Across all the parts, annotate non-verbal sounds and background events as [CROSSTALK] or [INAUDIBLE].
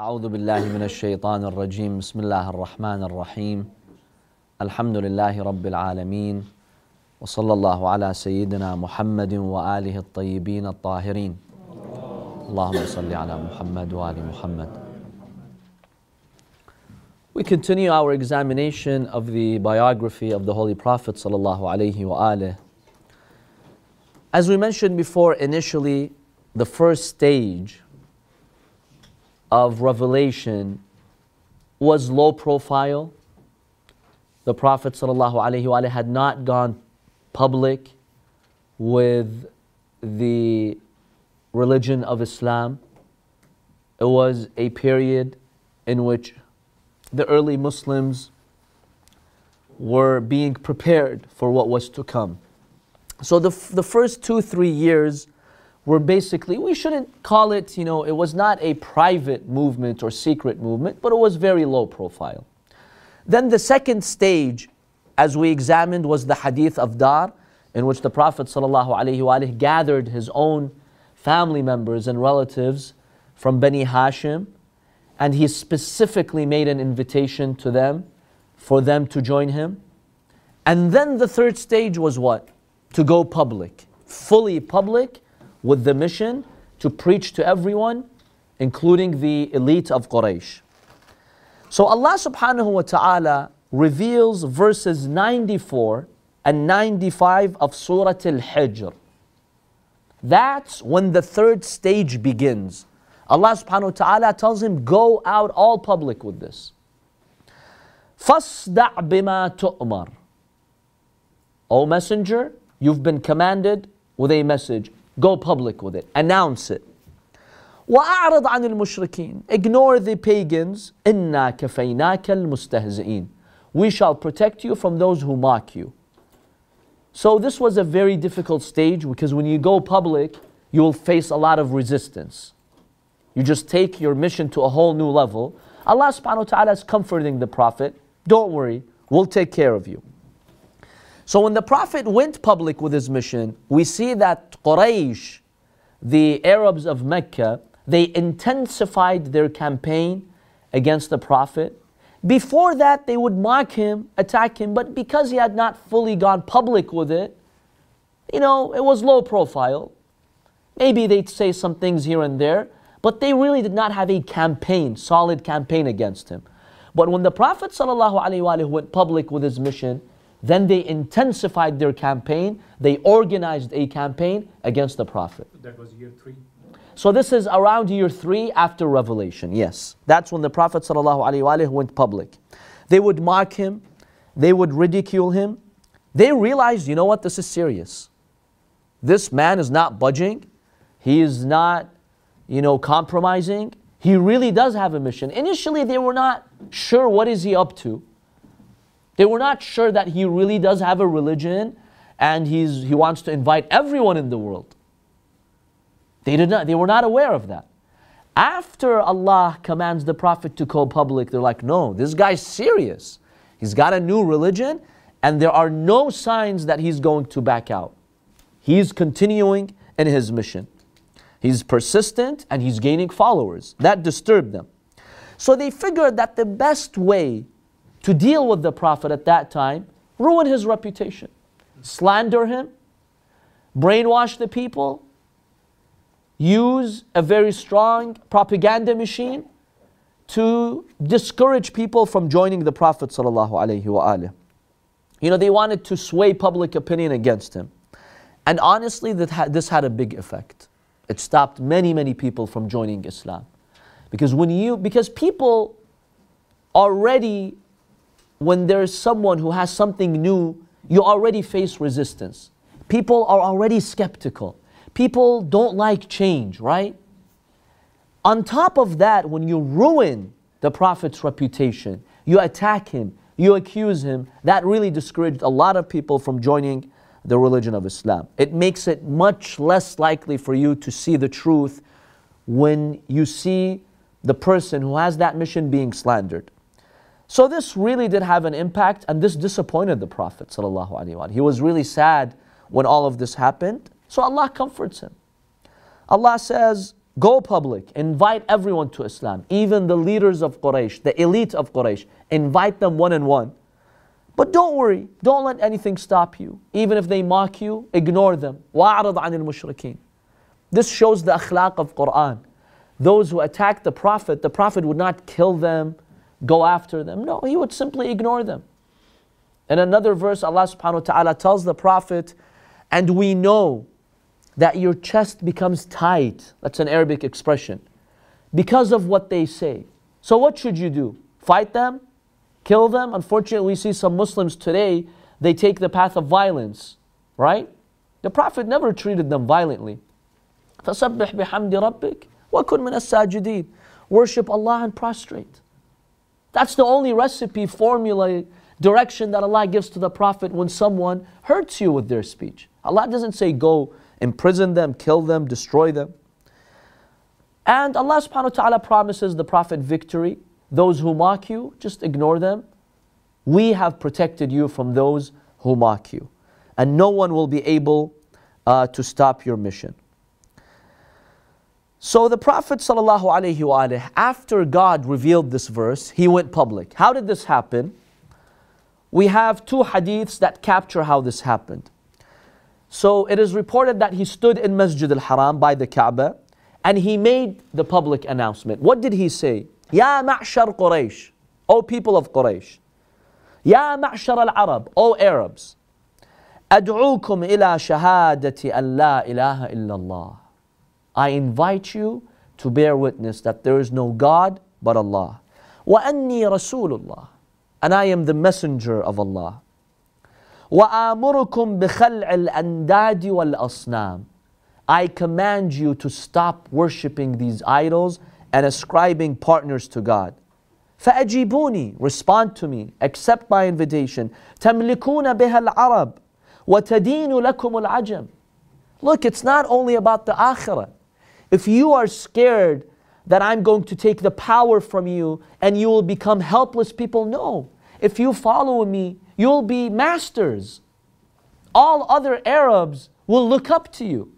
أعوذ بالله من الشيطان الرجيم. بسم الله الرحمن الرحيم. الحمد لله رب العالمين وصلى الله على سيدنا محمد وآله الطيبين الطاهرين. اللهم صل على محمد وآل محمد. We continue our examination of the biography of the Holy Prophet sallallahu alaihi wasallam. As we mentioned before, initially, the first stage of revelation was low profile. The Prophet ﷺ had not gone public with the religion of Islam. It was a period in which the early Muslims were being prepared for what was to come. So the, the first two, three years were basically, we shouldn't call it, you know, it was not a private movement or secret movement, but it was very low profile. Then the second stage, as we examined, was the hadith of Dar, in which the Prophet ﷺ gathered his own family members and relatives from Bani Hashim, and he specifically made an invitation to them for them to join him. And then the third stage was what? To go public, fully public, with the mission to preach to everyone, including the elite of Quraysh. So Allah subhanahu wa ta'ala reveals verses 94 and 95 of Surah Al Hijr. That's when the third stage begins. Allah subhanahu wa ta'ala tells him, Go out all public with this. فَاصْدَعْ بِمَا تُؤْمَرُ O Messenger, you've been commanded with a message. Go public with it. Announce it. وأعرض عن المشركين Ignore the pagans إنا كفيناك المستهزئين We shall protect you from those who mock you. So this was a very difficult stage because when you go public, you will face a lot of resistance. You just take your mission to a whole new level. Allah subhanahu wa ta'ala is comforting the Prophet. Don't worry, we'll take care of you. So when the Prophet went public with his mission, we see that Quraysh, the Arabs of Mecca, they intensified their campaign against the Prophet. Before that, they would mock him, attack him, but because he had not fully gone public with it, you know, it was low profile. Maybe they'd say some things here and there, but they really did not have a campaign, solid campaign against him. But when the Prophet went public with his mission, then they intensified their campaign. They organized a campaign against the Prophet. That was year three. So this is around year three after revelation. Yes, that's when the Prophet ﷺ went public. They would mock him, they would ridicule him. They realized, you know what, this is serious. This man is not budging. He is not, you know, compromising. He really does have a mission. Initially, they were not sure what is he up to. They were not sure that he really does have a religion and he's, he wants to invite everyone in the world. They, did not, they were not aware of that. After Allah commands the Prophet to go public, they're like, no, this guy's serious. He's got a new religion, and there are no signs that he's going to back out. He's continuing in his mission. He's persistent and he's gaining followers. That disturbed them. So they figured that the best way to deal with the Prophet at that time, ruin his reputation, slander him, brainwash the people, use a very strong propaganda machine to discourage people from joining the Prophet. You know, they wanted to sway public opinion against him. And honestly, that this had a big effect. It stopped many, many people from joining Islam. Because when you because people already when there's someone who has something new, you already face resistance. People are already skeptical. People don't like change, right? On top of that, when you ruin the Prophet's reputation, you attack him, you accuse him, that really discouraged a lot of people from joining the religion of Islam. It makes it much less likely for you to see the truth when you see the person who has that mission being slandered. So this really did have an impact, and this disappointed the Prophet. He was really sad when all of this happened. So Allah comforts him. Allah says, Go public, invite everyone to Islam, even the leaders of Quraysh, the elite of Quraysh. Invite them one and one. But don't worry, don't let anything stop you. Even if they mock you, ignore them. وَأَعْرض عَنِ الْمُشْرِكِينَ This shows the akhlaq of Quran. Those who attack the Prophet, the Prophet would not kill them, go after them. No, he would simply ignore them. In another verse, Allah subhanahu wa ta'ala tells the Prophet, and we know that your chest becomes tight. That's an Arabic expression. Because of what they say. So, what should you do? Fight them? Kill them? Unfortunately, we see some Muslims today, they take the path of violence, right? The Prophet never treated them violently. فَسَبِّحْ بِحَمْدِ رَبِّكَ وَكُنْ مِنَ السَّاجِدِينَ Worship Allah and prostrate. That's the only recipe, formula, direction that Allah gives to the Prophet when someone hurts you with their speech. Allah doesn't say go imprison them, kill them, destroy them. And Allah subhanahu wa ta'ala promises the Prophet victory. Those who mock you, just ignore them. We have protected you from those who mock you. And no one will be able uh, to stop your mission. So the Prophet ﷺ, after God revealed this verse, he went public. How did this happen? We have two hadiths that capture how this happened. So it is reported that he stood in Masjid al-Haram by the Kaaba and he made the public announcement. What did he say? Ya ma'shar Quraysh, O people of Quraysh. Ya ma'shar al-Arab, O Arabs. أدعوكم إلى شهادة أن لا إله إلا الله. I invite you to bear witness that there is no God but Allah. وأني رسول الله. And I am the messenger of Allah. وآمركم بخلع الأنداد والأصنام I command you to stop worshipping these idols and ascribing partners to God. فأجيبوني respond to me accept my invitation تملكون بها العرب وتدين لكم العجم Look, it's not only about the akhirah. If you are scared that I'm going to take the power from you and you will become helpless people, no. If you follow me, you'll be masters. All other Arabs will look up to you.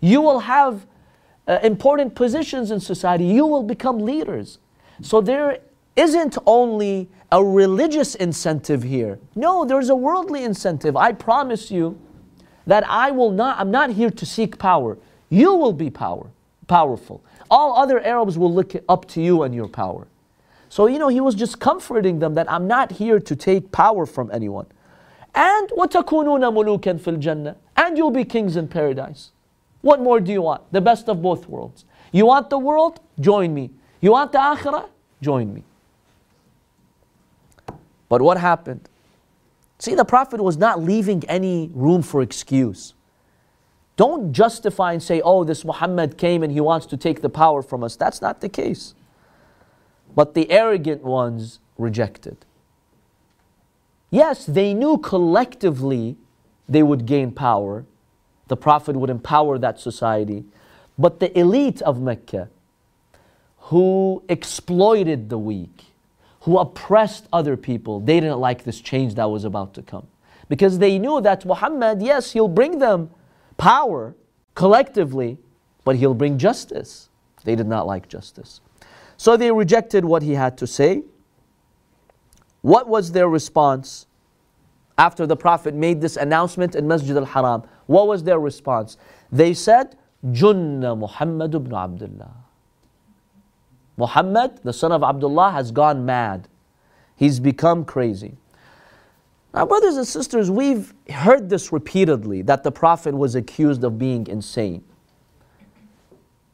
You will have uh, important positions in society. You will become leaders. So there isn't only a religious incentive here. No, there's a worldly incentive. I promise you that I will not, I'm not here to seek power. You will be power, powerful. All other Arabs will look up to you and your power. So, you know, he was just comforting them that I'm not here to take power from anyone. And وَتَكُونُونَ مُلُوكًا فِي الْجَنَّةِ And you'll be kings in paradise. What more do you want? The best of both worlds. You want the world? Join me. You want the akhirah? Join me. But what happened? See, the Prophet was not leaving any room for excuse. Don't justify and say, oh, this Muhammad came and he wants to take the power from us. That's not the case. But the arrogant ones rejected. Yes, they knew collectively they would gain power. The Prophet would empower that society. But the elite of Mecca, who exploited the weak, who oppressed other people, they didn't like this change that was about to come. Because they knew that Muhammad, yes, he'll bring them power collectively, but he'll bring justice. They did not like justice. So they rejected what he had to say. What was their response after the Prophet made this announcement in Masjid al Haram? What was their response? They said, Junna Muhammad ibn Abdullah. Muhammad, the son of Abdullah, has gone mad. He's become crazy. Now, brothers and sisters, we've heard this repeatedly that the Prophet was accused of being insane.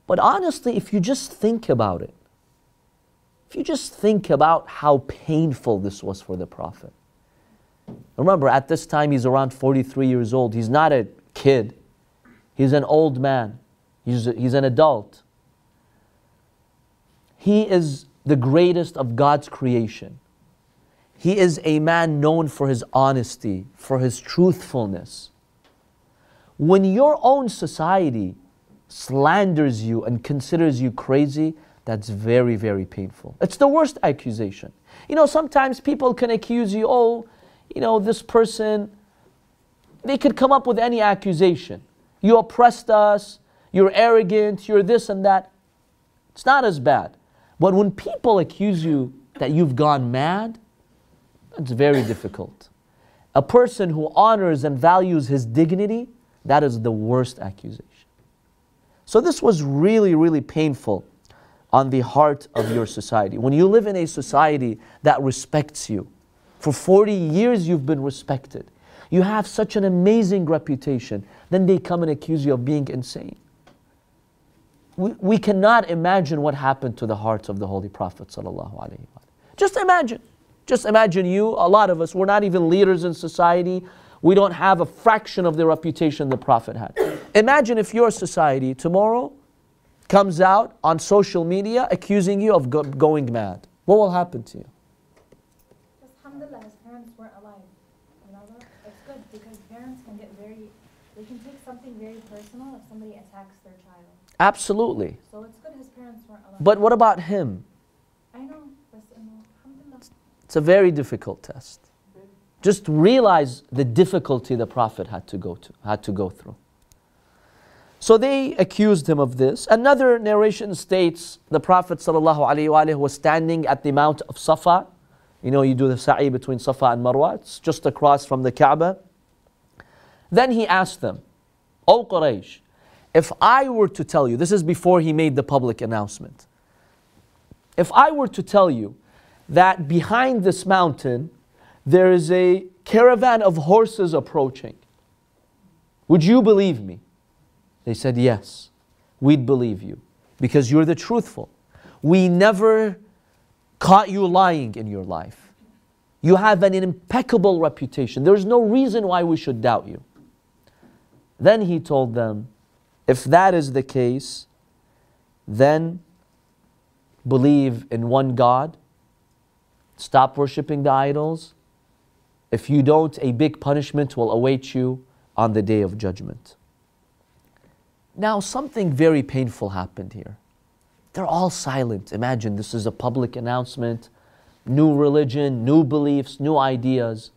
But honestly, if you just think about it, if you just think about how painful this was for the Prophet. Remember, at this time he's around 43 years old. He's not a kid, he's an old man, he's, a, he's an adult. He is the greatest of God's creation. He is a man known for his honesty, for his truthfulness. When your own society slanders you and considers you crazy, that's very, very painful. It's the worst accusation. You know, sometimes people can accuse you, oh, you know, this person, they could come up with any accusation. You oppressed us, you're arrogant, you're this and that. It's not as bad. But when people accuse you that you've gone mad, it's very difficult. A person who honors and values his dignity, that is the worst accusation. So this was really, really painful on the heart of your society. When you live in a society that respects you, for 40 years you've been respected, you have such an amazing reputation, then they come and accuse you of being insane. We, we cannot imagine what happened to the hearts of the Holy Prophet. Just imagine. Just imagine you, a lot of us, we're not even leaders in society. We don't have a fraction of the reputation the Prophet had. Imagine if your society tomorrow comes out on social media accusing you of go- going mad. What will happen to you? Alhamdulillah, his parents weren't alive. You know that? It's good because parents can get very, they can take something very personal if somebody attacks their child. Absolutely. So it's good his parents weren't alive. But what about him? I know, but you know, Alhamdulillah. It's a very difficult test. Just realize the difficulty the Prophet had to go to, had to go through. So they accused him of this. Another narration states the Prophet ﷺ was standing at the Mount of Safa. You know, you do the sa'i between Safa and Marwa. It's just across from the Kaaba. Then he asked them, O Quraysh, if I were to tell you, this is before he made the public announcement. If I were to tell you that behind this mountain there is a caravan of horses approaching, would you believe me? They said, Yes, we'd believe you because you're the truthful. We never caught you lying in your life. You have an impeccable reputation. There's no reason why we should doubt you. Then he told them, If that is the case, then believe in one God, stop worshiping the idols. If you don't, a big punishment will await you on the day of judgment. Now, something very painful happened here. They're all silent. Imagine this is a public announcement, new religion, new beliefs, new ideas.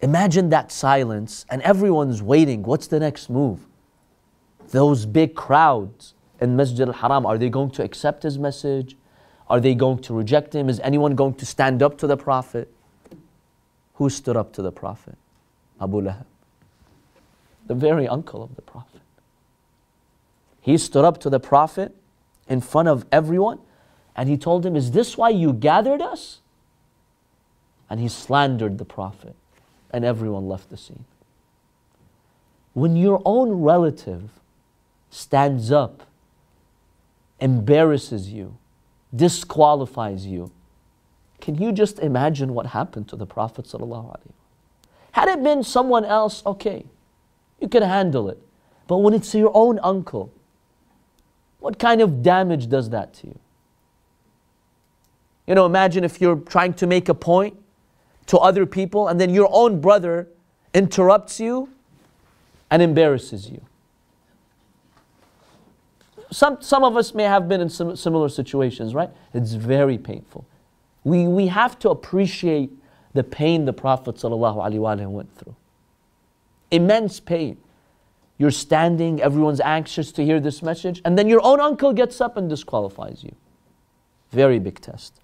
Imagine that silence, and everyone's waiting. What's the next move? Those big crowds in Masjid al Haram, are they going to accept his message? Are they going to reject him? Is anyone going to stand up to the Prophet? Who stood up to the Prophet? Abu Lahab, the very uncle of the Prophet. He stood up to the Prophet in front of everyone and he told him, Is this why you gathered us? And he slandered the Prophet, and everyone left the scene. When your own relative stands up, embarrasses you, disqualifies you, can you just imagine what happened to the Prophet? Had it been someone else, okay, you can handle it. But when it's your own uncle, what kind of damage does that to you? You know, imagine if you're trying to make a point to other people and then your own brother interrupts you and embarrasses you. Some, some of us may have been in some similar situations, right? It's very painful. We, we have to appreciate the pain the Prophet ﷺ went through. Immense pain. You're standing, everyone's anxious to hear this message, and then your own uncle gets up and disqualifies you. Very big test.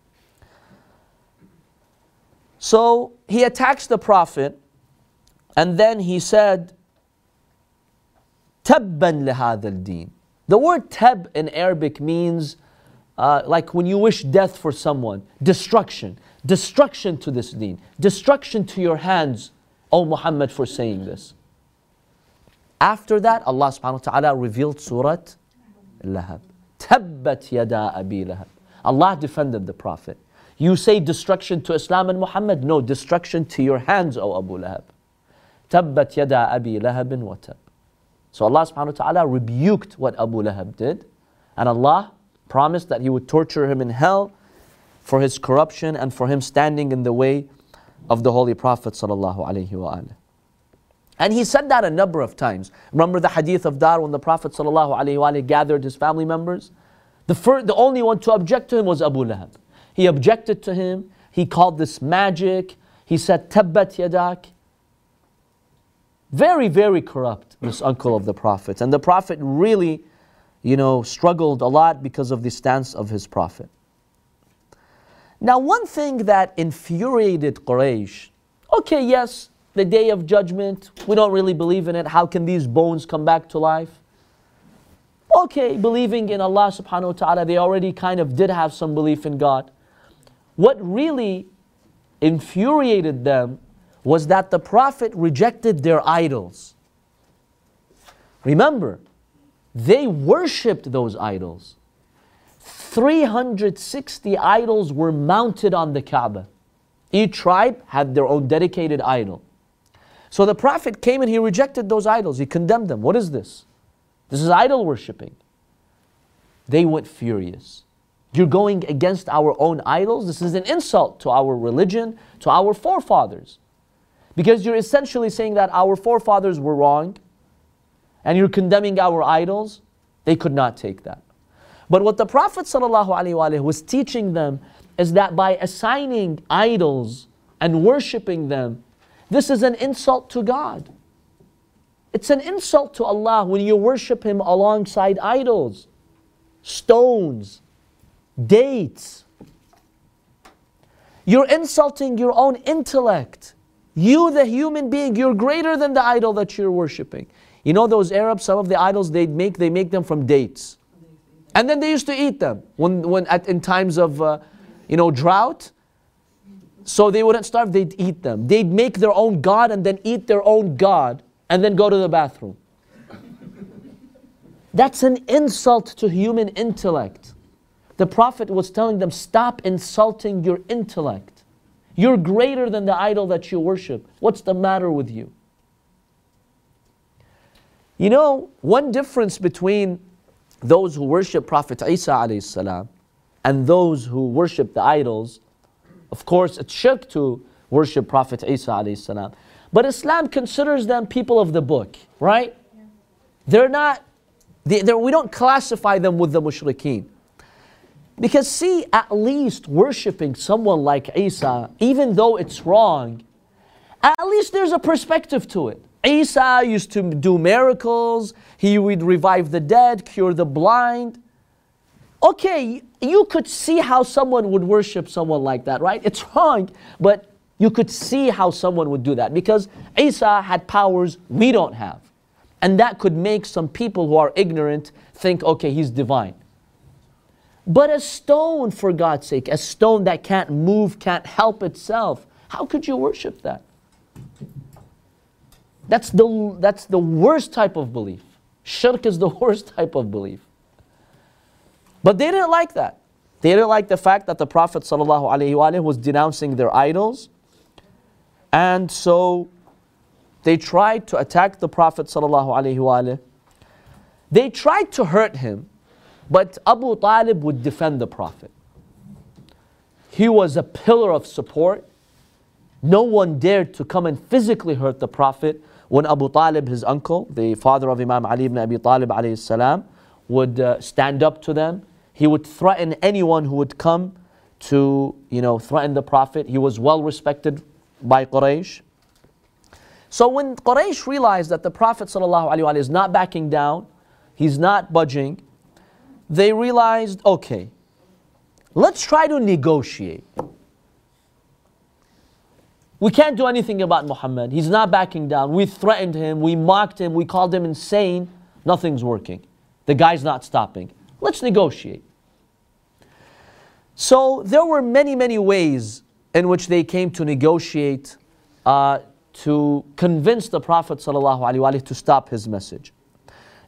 So he attacks the Prophet, and then he said, Tabban lihad al-deen. The word tab in Arabic means uh, like when you wish death for someone, destruction, destruction to this deen, destruction to your hands, O Muhammad, for saying this. After that, Allah subhanahu wa ta'ala revealed Surah Lahab. Tabbat yada abi lahab. Allah defended the Prophet. You say destruction to Islam and Muhammad? No, destruction to your hands, O Abu Lahab. Tabbat yada abi lahabin wa tab. So Allah subhanahu wa ta'ala rebuked what Abu Lahab did. And Allah promised that He would torture him in hell for his corruption and for him standing in the way of the Holy Prophet. And he said that a number of times. Remember the hadith of Dar when the Prophet gathered his family members? The, first, the only one to object to him was Abu Lahab. He objected to him. He called this magic. He said, Tabbat yadak. Very, very corrupt, this uncle of the Prophet. And the Prophet really, you know, struggled a lot because of the stance of his Prophet. Now, one thing that infuriated Quraysh okay, yes, the day of judgment, we don't really believe in it. How can these bones come back to life? Okay, believing in Allah subhanahu wa ta'ala, they already kind of did have some belief in God. What really infuriated them was that the Prophet rejected their idols. Remember, they worshipped those idols. 360 idols were mounted on the Kaaba. Each tribe had their own dedicated idol. So the Prophet came and he rejected those idols. He condemned them. What is this? This is idol worshipping. They went furious. You're going against our own idols? This is an insult to our religion, to our forefathers. Because you're essentially saying that our forefathers were wrong and you're condemning our idols. They could not take that. But what the Prophet ﷺ was teaching them is that by assigning idols and worshiping them, this is an insult to God. It's an insult to Allah when you worship Him alongside idols, stones, dates. You're insulting your own intellect. You, the human being, you're greater than the idol that you're worshiping. You know those Arabs, some of the idols they make, they make them from dates. And then they used to eat them when, when at, in times of, uh, you know, drought. So they wouldn't starve, they'd eat them. They'd make their own God and then eat their own God and then go to the bathroom. That's an insult to human intellect. The Prophet was telling them, stop insulting your intellect. You're greater than the idol that you worship. What's the matter with you? You know, one difference between those who worship Prophet Isa salam and those who worship the idols, of course, it's shirk to worship Prophet Isa alayhi salam. But Islam considers them people of the book, right? They're not, they, they're, we don't classify them with the mushrikeen. Because see, at least worshiping someone like Isa, even though it's wrong, at least there's a perspective to it. Isa used to do miracles, he would revive the dead, cure the blind. Okay, you could see how someone would worship someone like that, right? It's wrong, but you could see how someone would do that because Isa had powers we don't have. And that could make some people who are ignorant think, okay, he's divine. But a stone, for God's sake, a stone that can't move, can't help itself, how could you worship that? That's the, that's the worst type of belief. Shirk is the [LAUGHS] worst type of belief. But they didn't like that. They didn't like the fact that the Prophet ﷺ was denouncing their idols and so they tried to attack the Prophet ﷺ. They tried to hurt him, but Abu Talib would defend the Prophet. He was a pillar of support. No one dared to come and physically hurt the Prophet when Abu Talib, his uncle, the father of Imam Ali ibn Abi Talib salam, would uh, stand up to them. He would threaten anyone who would come to, you know, threaten the Prophet. He was well respected by Quraysh. So when Quraysh realized that the Prophet ﷺ is not backing down, he's not budging, they realized, okay, let's try to negotiate. We can't do anything about Muhammad. He's not backing down. We threatened him, we mocked him, we called him insane. Nothing's working. The guy's not stopping. Let's negotiate. So there were many, many ways in which they came to negotiate uh, to convince the Prophet ﷺ to stop his message.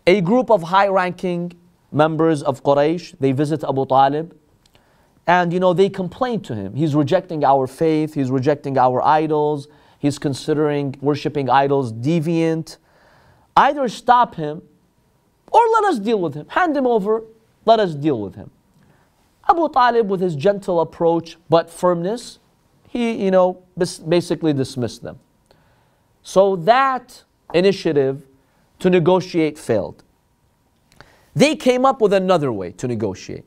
A group of high-ranking members of Quraysh, they visit Abu Talib, and you know, they complain to him. He's rejecting our faith, he's rejecting our idols, he's considering worshiping idols deviant. Either stop him or let us deal with him. Hand him over, let us deal with him. Abu Talib, with his gentle approach but firmness, he, you know, basically dismissed them. So that initiative to negotiate failed. They came up with another way to negotiate.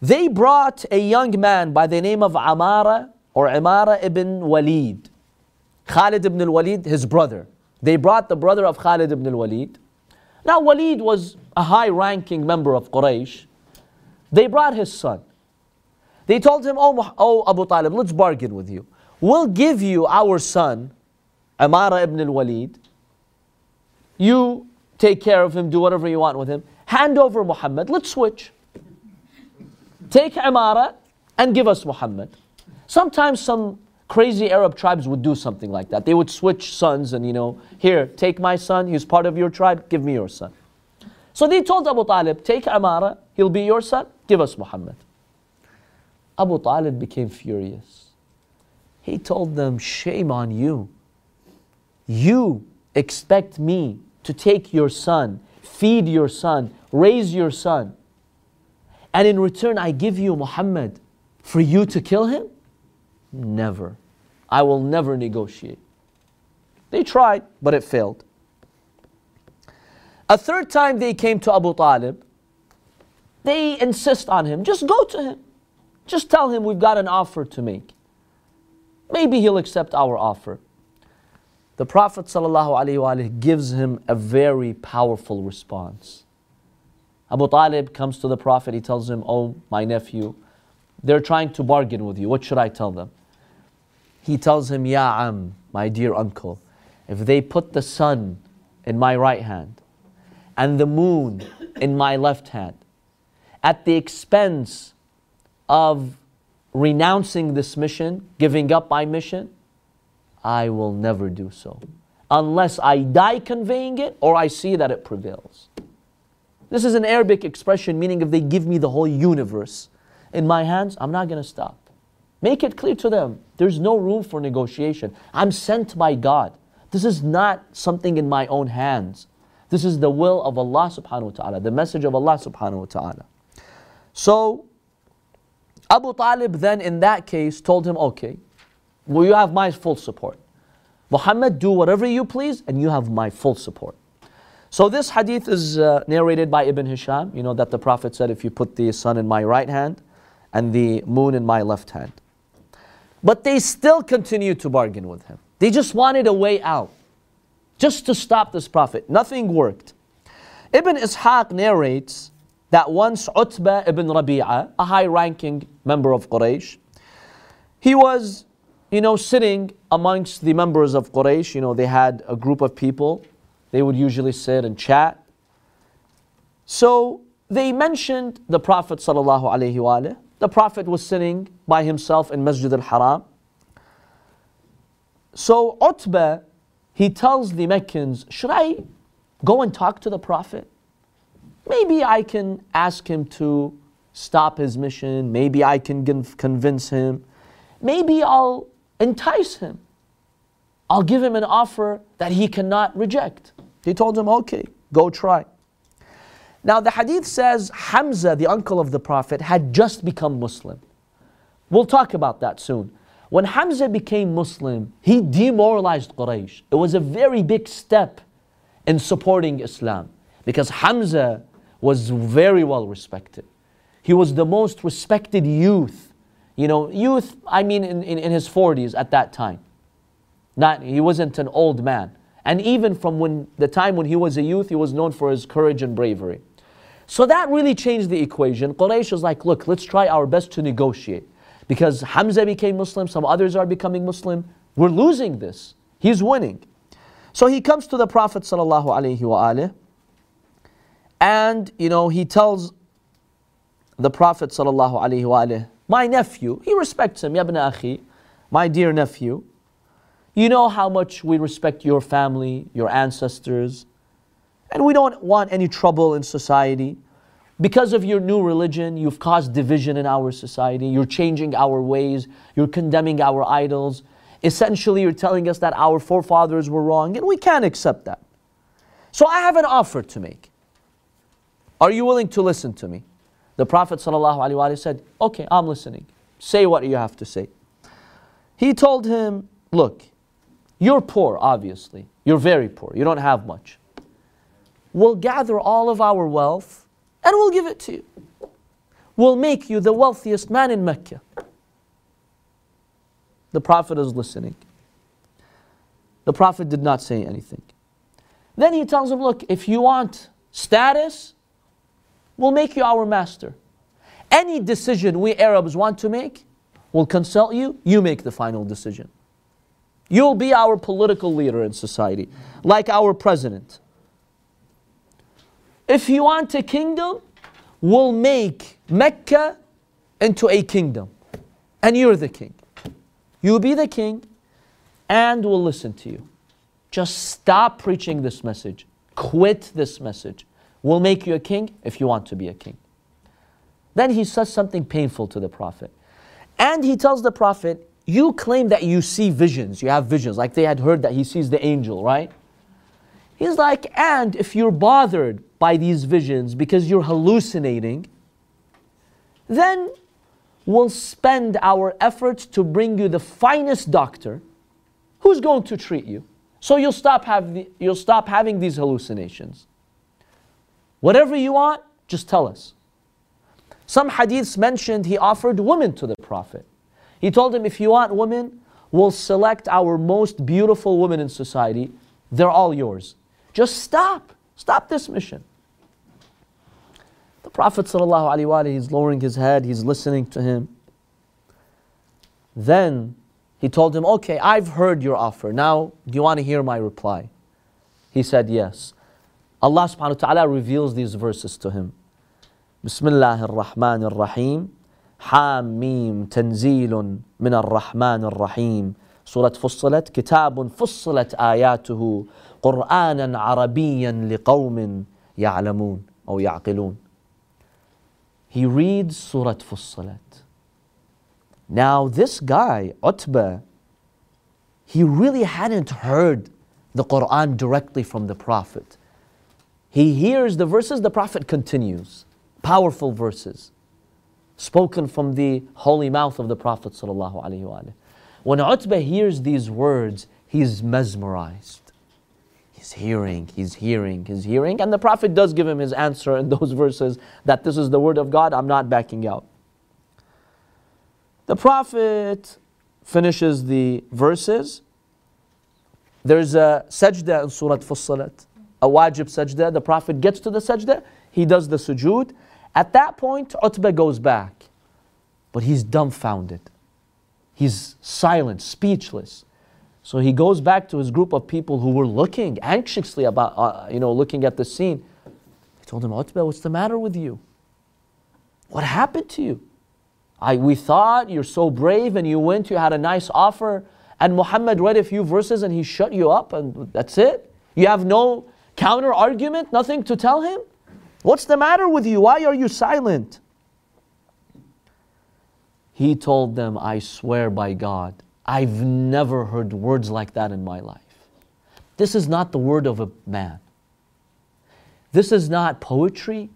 They brought a young man by the name of Amara or Amara ibn Walid. Khalid ibn al-Walid, his brother. They brought the brother of Khalid ibn al-Walid. Now Walid was a high-ranking member of Quraysh. They brought his son. They told him, oh, oh Abu Talib, let's bargain with you. We'll give you our son, Amara ibn al-Walid. You take care of him, do whatever you want with him. Hand over Muhammad, let's switch. Take Amara and give us Muhammad. Sometimes some crazy Arab tribes would do something like that. They would switch sons and, you know, here, take my son, he's part of your tribe, give me your son. So they told Abu Talib, take Amara, he'll be your son, give us Muhammad. Abu Talib became furious. He told them, shame on you. You expect me to take your son, feed your son, raise your son, and in return I give you Muhammad for you to kill him? Never. I will never negotiate. They tried, but it failed. A third time they came to Abu Talib, they insist on him. Just go to him. Just tell him we've got an offer to make. Maybe he'll accept our offer. The Prophet ﷺ gives him a very powerful response. Abu Talib comes to the Prophet, he tells him, Oh, my nephew, they're trying to bargain with you. What should I tell them? He tells him, Ya Am, my dear uncle, if they put the sun in my right hand and the moon in my left hand, at the expense of renouncing this mission, giving up my mission, I will never do so. Unless I die conveying it or I see that it prevails. This is an Arabic expression meaning if they give me the whole universe in my hands, I'm not going to stop. Make it clear to them there's no room for negotiation. I'm sent by God. This is not something in my own hands. This is the will of Allah subhanahu wa ta'ala, the message of Allah subhanahu wa ta'ala. So, Abu Talib then in that case told him, okay, well, you have my full support. Muhammad, do whatever you please, and you have my full support. So this hadith is uh, narrated by Ibn Hisham, you know, that the Prophet said, if you put the sun in my right hand and the moon in my left hand. But they still continued to bargain with him. They just wanted a way out, just to stop this Prophet. Nothing worked. Ibn Ishaq narrates that once Utbah ibn Rabi'ah, a high ranking member of Quraysh, he was, you know, sitting amongst the members of Quraysh. You know, they had a group of people they would usually sit and chat. So they mentioned the Prophet The Prophet was sitting by himself in Masjid al-Haram. So Utbah, he tells the Meccans, should I go and talk to the Prophet? Maybe I can ask him to stop his mission. Maybe I can convince him. Maybe I'll entice him. I'll give him an offer that he cannot reject. He told him, okay, go try. Now the hadith says Hamza, the uncle of the Prophet, had just become Muslim. We'll talk about that soon. When Hamza became Muslim, he demoralized Quraysh. It was a very big step in supporting Islam because Hamza was very well respected. He was the most respected youth. You know, youth, I mean, in, in, in his 40s at that time. Not, he wasn't an old man. And even from when the time when he was a youth, he was known for his courage and bravery. So that really changed the equation. Quraysh was like, look, let's try our best to negotiate. Because Hamza became Muslim, some others are becoming Muslim. We're losing this. He's winning. So he comes to the Prophet sallallahu and you know he tells the Prophet sallallahu my nephew, he respects him, Ibn Akhi, my dear nephew. You know how much we respect your family, your ancestors, and we don't want any trouble in society. Because of your new religion, you've caused division in our society. You're changing our ways. You're condemning our idols. Essentially, you're telling us that our forefathers were wrong, and we can't accept that. So I have an offer to make. Are you willing to listen to me? The Prophet ﷺ said, Okay, I'm listening. Say what you have to say. He told him, Look, you're poor, obviously. You're very poor. You don't have much. We'll gather all of our wealth and we'll give it to you. We'll make you the wealthiest man in Mecca. The Prophet is listening. The Prophet did not say anything. Then he tells him, Look, if you want status, we'll make you our master. Any decision we Arabs want to make, we'll consult you, you make the final decision. You'll be our political leader in society, like our president. If you want a kingdom, we'll make Mecca into a kingdom. And you're the king. You'll be the king, and we'll listen to you. Just stop preaching this message. Quit this message. We'll make you a king if you want to be a king. Then he says something painful to the Prophet. And he tells the Prophet, You claim that you see visions, you have visions, like they had heard that he sees the angel, right? He's like, And if you're bothered by these visions because you're hallucinating, then we'll spend our efforts to bring you the finest doctor who's going to treat you. So you'll stop, have the, you'll stop having these hallucinations. Whatever you want, just tell us. Some hadiths mentioned he offered women to the Prophet. He told him, if you want women, we'll select our most beautiful women in society. They're all yours. Just stop. Stop this mission. The Prophet ﷺ, he's lowering his head, he's listening to him. Then he told him, Okay, I've heard your offer. Now, do you want to hear my reply? He said, Yes. Allah subhanahu wa ta'ala reveals these verses to him. Bismillah ar-Rahman ar-Rahim. حاميم تنزيل من الرحمن الرحيم سورة فصلت كتاب فصلت آياته قرآنا عربيا لقوم يعلمون أو يعقلون He reads Surah Fussilat. Now, this guy, Utbah, he really hadn't heard the Quran directly from the Prophet. He hears the verses, the Prophet continues. Powerful verses, spoken from the holy mouth of the Prophet. When Utbah hears these words, he's mesmerized. He's hearing, he's hearing, he's hearing. And the Prophet does give him his answer in [LAUGHS] those verses that this is the word of God, I'm not backing out. The Prophet finishes the verses. There's a sajda in Surah Fussilat, a wajib sajda. The Prophet gets to the sajda, he does the sujood. At that point, Utbah goes back, but he's dumbfounded. He's silent, speechless. So he goes back to his group of people who were looking anxiously about, uh, you know, looking at the scene. He told him, Utbah, what's the matter with you? What happened to you? I, we thought you're so brave and you went, you had a nice offer, and Muhammad read a few verses and he shut you up, and that's it? You have no counter argument, nothing to tell him? What's the matter with you? Why are you silent? He told them, I swear by God, I've never heard words like that in my life. This is not the word of a man. This is not poetry.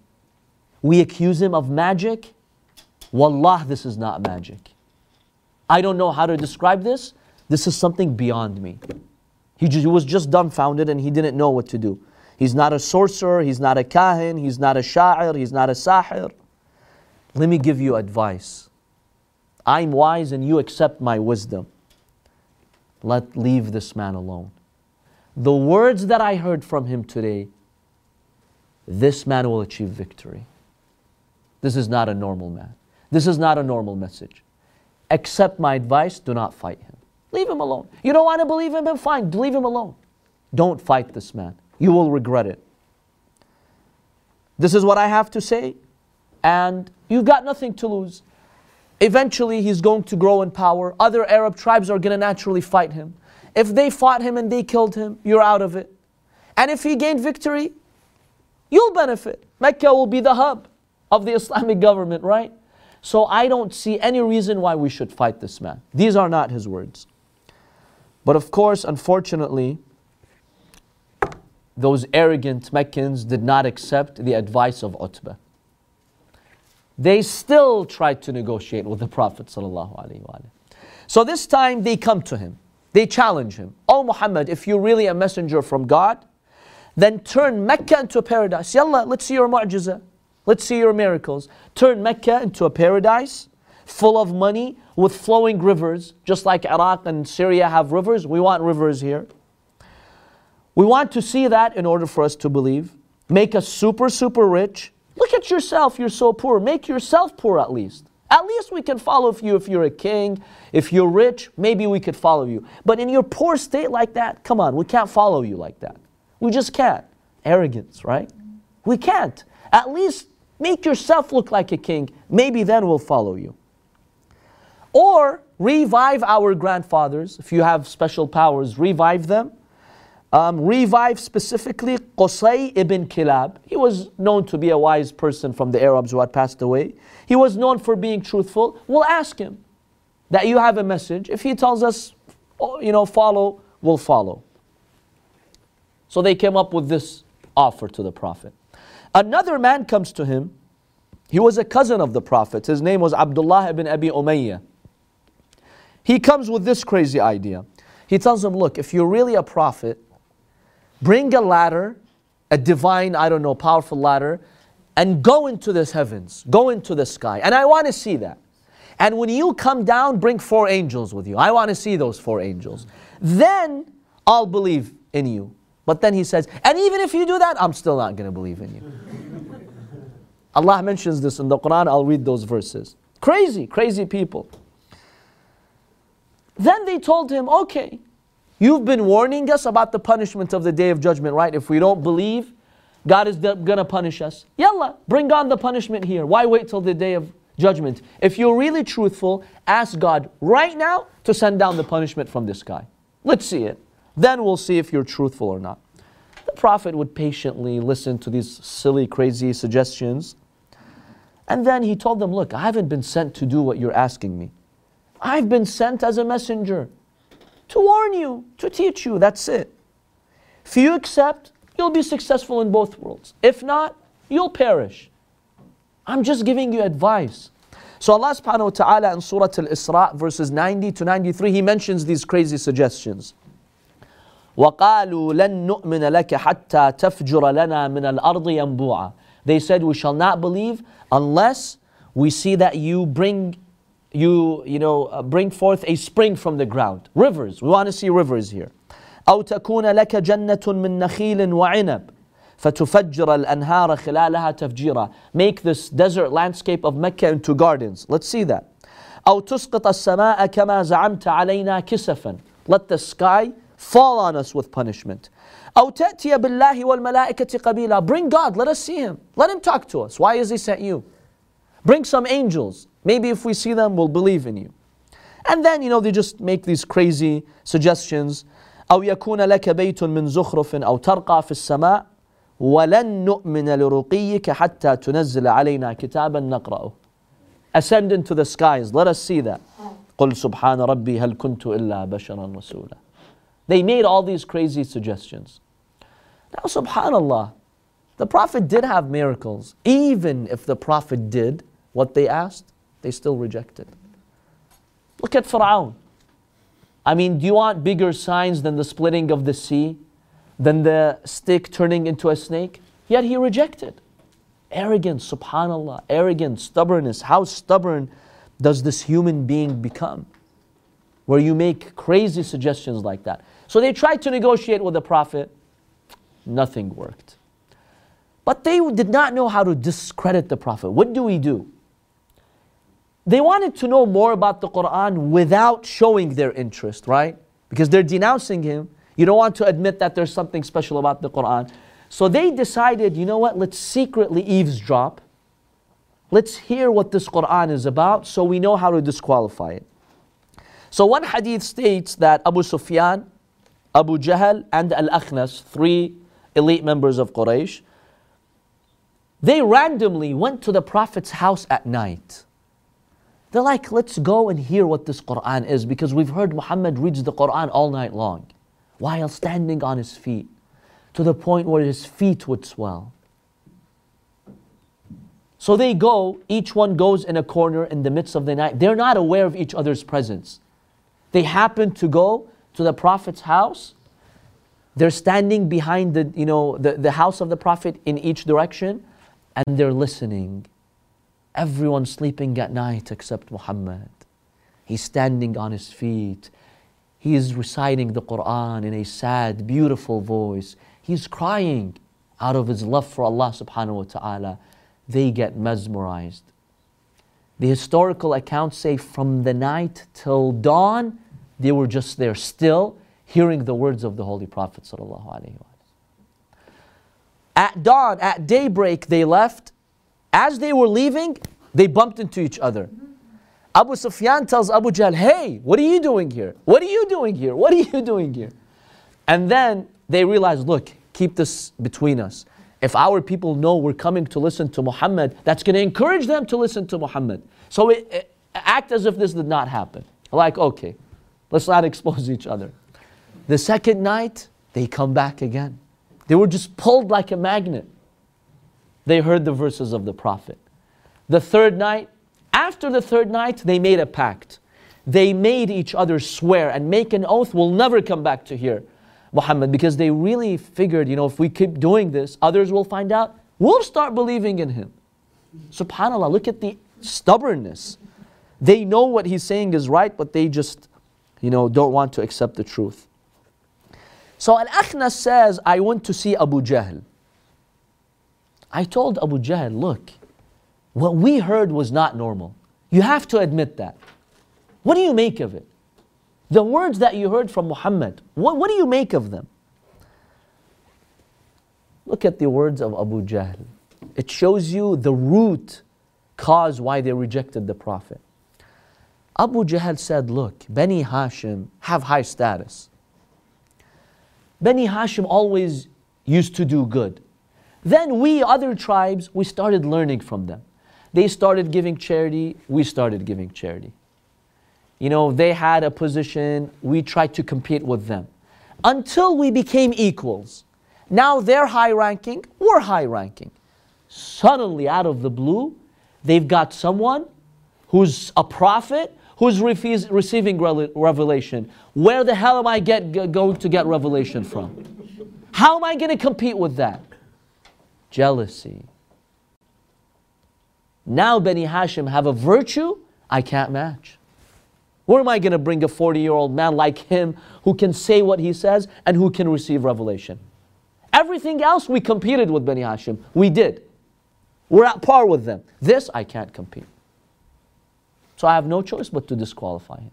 We accuse him of magic. Wallah, this is not magic. I don't know how to describe this. This is something beyond me. He, just, he was just dumbfounded and he didn't know what to do. He's not a sorcerer, he's not a kahin, he's not a sha'ir, he's not a sahir. Let me give you advice. I'm wise and you accept my wisdom. Let leave this man alone. The words that I heard from him today, this man will achieve victory. This is not a normal man. This is not a normal message. Accept my advice, do not fight him. Leave him alone. You don't want to believe him, fine, leave him alone. Don't fight this man. You will regret it. This is what I have to say, and you've got nothing to lose. Eventually, he's going to grow in power. Other Arab tribes are going to naturally fight him. If they fought him and they killed him, you're out of it. And if he gained victory, you'll benefit. Mecca will be the hub of the [LAUGHS] Islamic government, right? So I don't see any reason why we should fight this man. These are not his words. But of course, unfortunately, those arrogant Meccans did not accept the advice of Utbah. They still tried to negotiate with the Prophet. So this time they come to him. They challenge him. Oh Muhammad, if you're really a messenger from God, then turn Mecca into a paradise. Yalla, let's see your mu'jiza. Let's see your miracles. Turn Mecca into a paradise full of money with flowing rivers, just like Iraq and Syria have rivers. We want rivers here. We want to see that in order for us to believe. Make us super, super rich. Look at yourself, you're so poor. Make yourself poor at least. At least we can follow you if you're a king. If you're rich, maybe we could follow you. But in your poor state like that, come on, we can't follow you like that. We just can't. Arrogance, right? We can't. At least make yourself look like a king. Maybe then we'll follow you. Or revive our grandfathers. If you have special powers, revive them. Um, revive specifically Qusay ibn Kilab. He was known to be a wise person from the Arabs who had passed away. He was known for being truthful. We'll ask him that you have a message. If he tells us, oh, you know, follow, we'll follow. So they came up with this offer to the Prophet. Another man comes to him. He was a cousin of the Prophet. His name was Abdullah ibn Abi Umayyah. He comes with this crazy idea. He tells him, Look, if you're really a prophet, bring a ladder, a divine, I don't know, powerful ladder, and go into the heavens, go into the sky. And I want to see that. And when you come down, bring four angels with you. I want to see those four angels. Then I'll believe in you. But then he says, and even if you do that, I'm still not going to believe in you. [LAUGHS] Allah mentions this in the Quran. I'll read those verses. Crazy, crazy people. Then they told him, okay, you've been warning us about the punishment of the day of judgment, right? If we don't believe, God is going to punish us. Yalla, bring on the punishment here. Why wait till the day of judgment? If you're really truthful, ask God right now to send down the punishment from the sky. Let's see it. Then we'll see if you're truthful or not. The Prophet would patiently listen to these silly, crazy suggestions. And then he told them, Look, I haven't been sent to do what you're asking me. I've been sent as a messenger to warn you, to teach you. That's it. If you accept, you'll be successful in both worlds. If not, you'll perish. I'm just giving you advice. So Allah subhanahu wa ta'ala in Surah Al-Isra verses 90 to 93, He mentions these crazy suggestions. وَقَالُوا لَن نُؤْمِنَ لَكَ حَتَّى تَفْجُرَ لَنَا مِنَ الْأَرْضِ يَنْبُوعًا They said, we shall not believe unless we see that you bring you, you know, uh, bring forth a spring from the ground. Rivers. We want to see rivers here. أو تكون لك جنة من نخيل وعنب فتفجر الأنهار خلالها تفجيرا Make this desert landscape of Mecca into gardens. Let's see that. أو تسقط السماء كما زعمت علينا كسفا Let the sky fall on us with punishment. أو تأتي بالله والملائكة قبيلا Bring God, let us see Him. Let Him talk to us. Why has He sent you? Bring some angels. Maybe if we see them, we'll believe in you. And then, you know, they just make these crazy suggestions. أو يكون لك بيت من زخرف أو ترقى في السماء ولن نؤمن لرقيك حتى تنزل علينا كتابا نقرأه. Ascend into the skies, let us see that. قل سبحان ربي هل كنت إلا بشرا رسولا. They made all these crazy suggestions. Now, subhanAllah, the Prophet did have miracles. Even if the Prophet did what they asked, they still rejected. Look at Pharaoh. I mean, do you want bigger signs than the splitting of the sea, than the stick turning into a snake? Yet he rejected. Arrogance, subhanAllah, arrogance, stubbornness. How stubborn does this human being become? Where you make crazy suggestions like that. So they tried to negotiate with the Prophet, nothing worked. But they did not know how to discredit the Prophet. What do we do? They wanted to know more about the Quran without showing their interest, right? Because they're denouncing him. You don't want to admit that there's something special about the Quran. So they decided, you know what, let's secretly eavesdrop. Let's hear what this Quran is about so we know how to disqualify it. So one hadith states that Abu Sufyan, Abu Jahl, and Al Akhnas, three elite members of Quraysh, they randomly went to the Prophet's house at night. They're like, let's go and hear what this Quran is because we've heard Muhammad reads the Quran all night long while standing on his feet to the point where his feet would swell. So they go, each one goes in a corner in the midst of the night. They're not aware of each other's presence. They happen to go to the Prophet's house. They're standing behind the, you know, the, the house of the Prophet in each direction and they're listening Everyone sleeping at night except Muhammad. He's standing on his feet. He is reciting the Quran in a sad, beautiful voice. He's crying out of his love for Allah subhanahu wa ta'ala. They get mesmerized. The historical accounts say from the night till dawn, they were just there still, hearing the words of the Holy Prophet. At dawn, at daybreak, they left. As they were leaving, they bumped into each other. Abu Sufyan tells Abu Jahl, Hey, what are you doing here? What are you doing here? What are you [LAUGHS] doing here? And then they realize, Look, keep this between us. If our people know we're coming to listen to Muhammad, that's going to encourage them to listen to Muhammad. So it, it, act as if this did not happen. Like, okay, let's not [LAUGHS] expose each other. The second night, they come back again. They were just pulled like a magnet. They heard the verses of the Prophet. The third night, after the third night, they made a pact. They made each other swear and make an oath, we'll never come back to here. Muhammad because they really figured, you know, if we keep doing this, others will find out, we'll start believing in him. SubhanAllah, look at the stubbornness. They know what he's saying is right, but they just, you know, don't want to accept the truth. So Al Akhnas says, I went to see Abu Jahl. I told Abu Jahl, look, what we heard was not normal. You have to admit that. What do you make of it? The words that you heard from Muhammad, what, what do you make of them? Look at the words of Abu Jahl. It shows you the root cause why they rejected the Prophet. Abu Jahl said, Look, Bani Hashim have high status. Bani Hashim always used to do good. Then we, other tribes, we started learning from them. They started giving charity, we started giving charity. You know, they had a position, we tried to compete with them until we became equals. Now they're high ranking, we're high ranking. Suddenly, out of the blue, they've got someone who's a prophet who's receiving revelation. Where the hell am I get, going to get revelation from? How am I going to compete with that? Jealousy. Now Beni Hashim have a virtue I can't match. Where am I going to bring a 40 year old man like him who can say what he says and who can receive revelation? Everything else we competed with Bani Hashim. We did. We're at par with them. This I can't compete. So I have no choice but to disqualify him.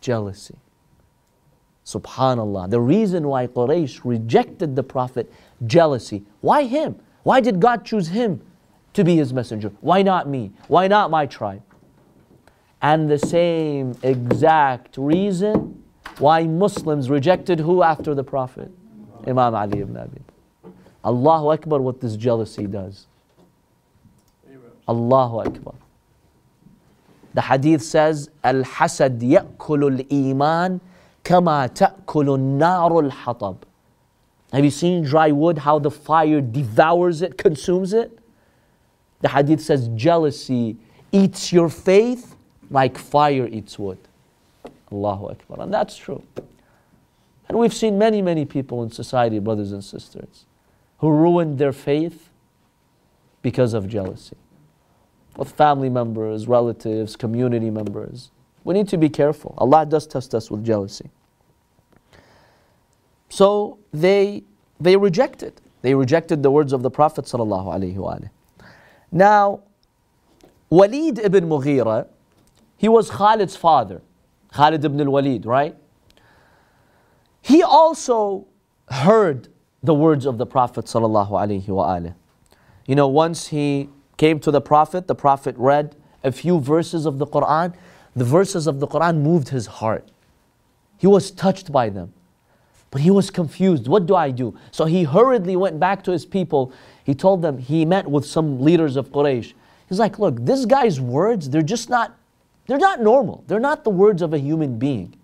Jealousy. Subhanallah. The reason why Quraysh rejected the Prophet, jealousy. Why him? Why did God choose him to be his messenger? Why not me? Why not my tribe? and the same exact reason why Muslims rejected who after the Prophet? Imam Ali ibn Abi. Allahu Akbar, what this jealousy does. Allahu Akbar. The hadith says, Al Hasad ya'kulu al iman ta'kulu naru al hatab. Have you seen dry wood, how the fire devours it, consumes it? The hadith says, jealousy eats your faith like fire eats wood. Allahu Akbar. And that's true. And we've seen many, many people in society, brothers and sisters, who ruined their faith because of jealousy. With family members, relatives, community members. We need to be careful. Allah does test us with jealousy. So they, they rejected. They rejected the words of the Prophet. Now, Walid ibn Mughira, he was Khalid's father, Khalid ibn al-Walid, right? He also heard the words of the Prophet alaihi. You know, once he came to the Prophet, the Prophet read a few verses of the Quran. The verses of the Quran moved his heart. He was touched by them. But he was confused. What do I do? So he hurriedly went back to his people. He told them, he met with some leaders of Quraysh. He's like, look, this guy's words, they're just not they're not normal. They're not the words of a human being.